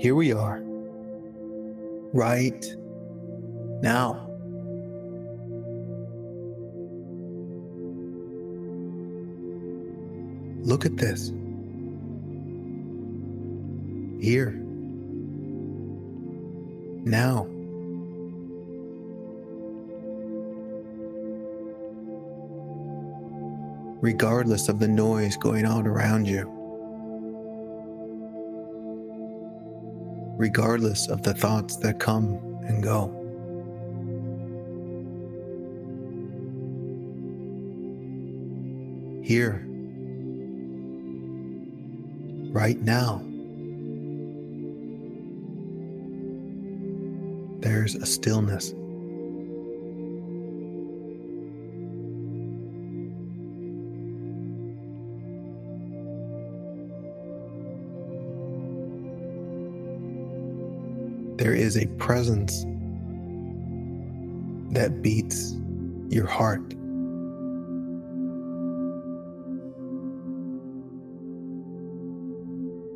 here we are, right now. Look at this. Here. Now. Regardless of the noise going on around you. Regardless of the thoughts that come and go. Here right now. There's a stillness. There is a presence that beats your heart.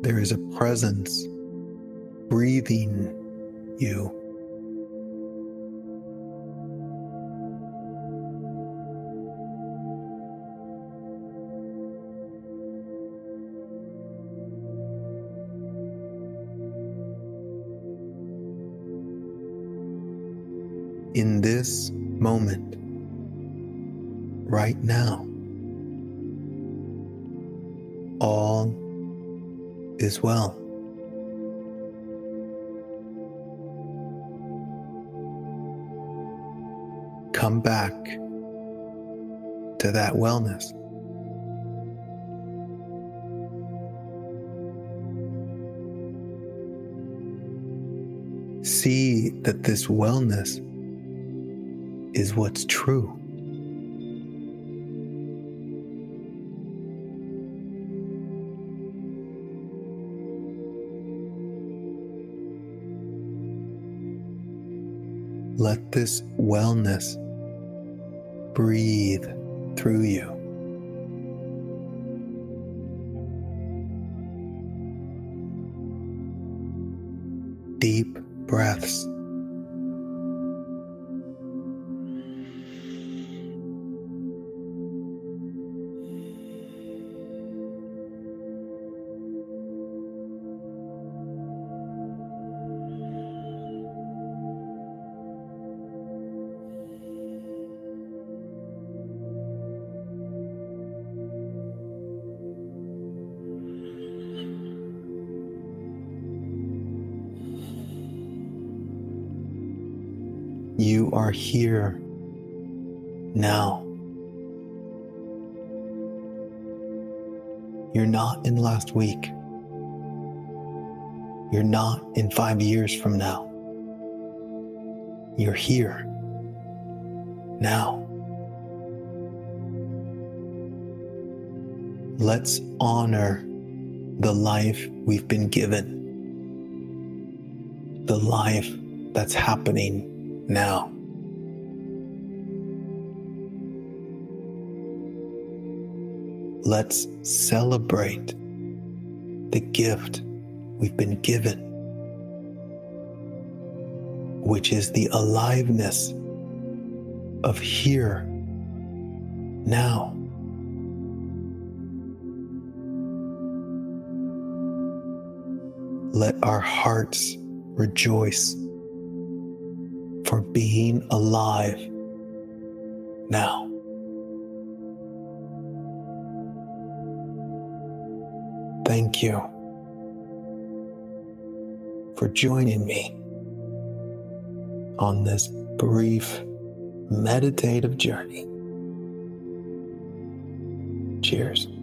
There is a presence breathing you. In this moment, right now, all is well. Come back to that wellness. See that this wellness is what's true. Let this wellness breathe through you. Deep breaths. You are here now. You're not in last week. You're not in five years from now. You're here now. Let's honor the life we've been given, the life that's happening now. Let's celebrate the gift we've been given, which is the aliveness of here, now. Let our hearts rejoice for being alive now. Thank you for joining me on this brief meditative journey. Cheers.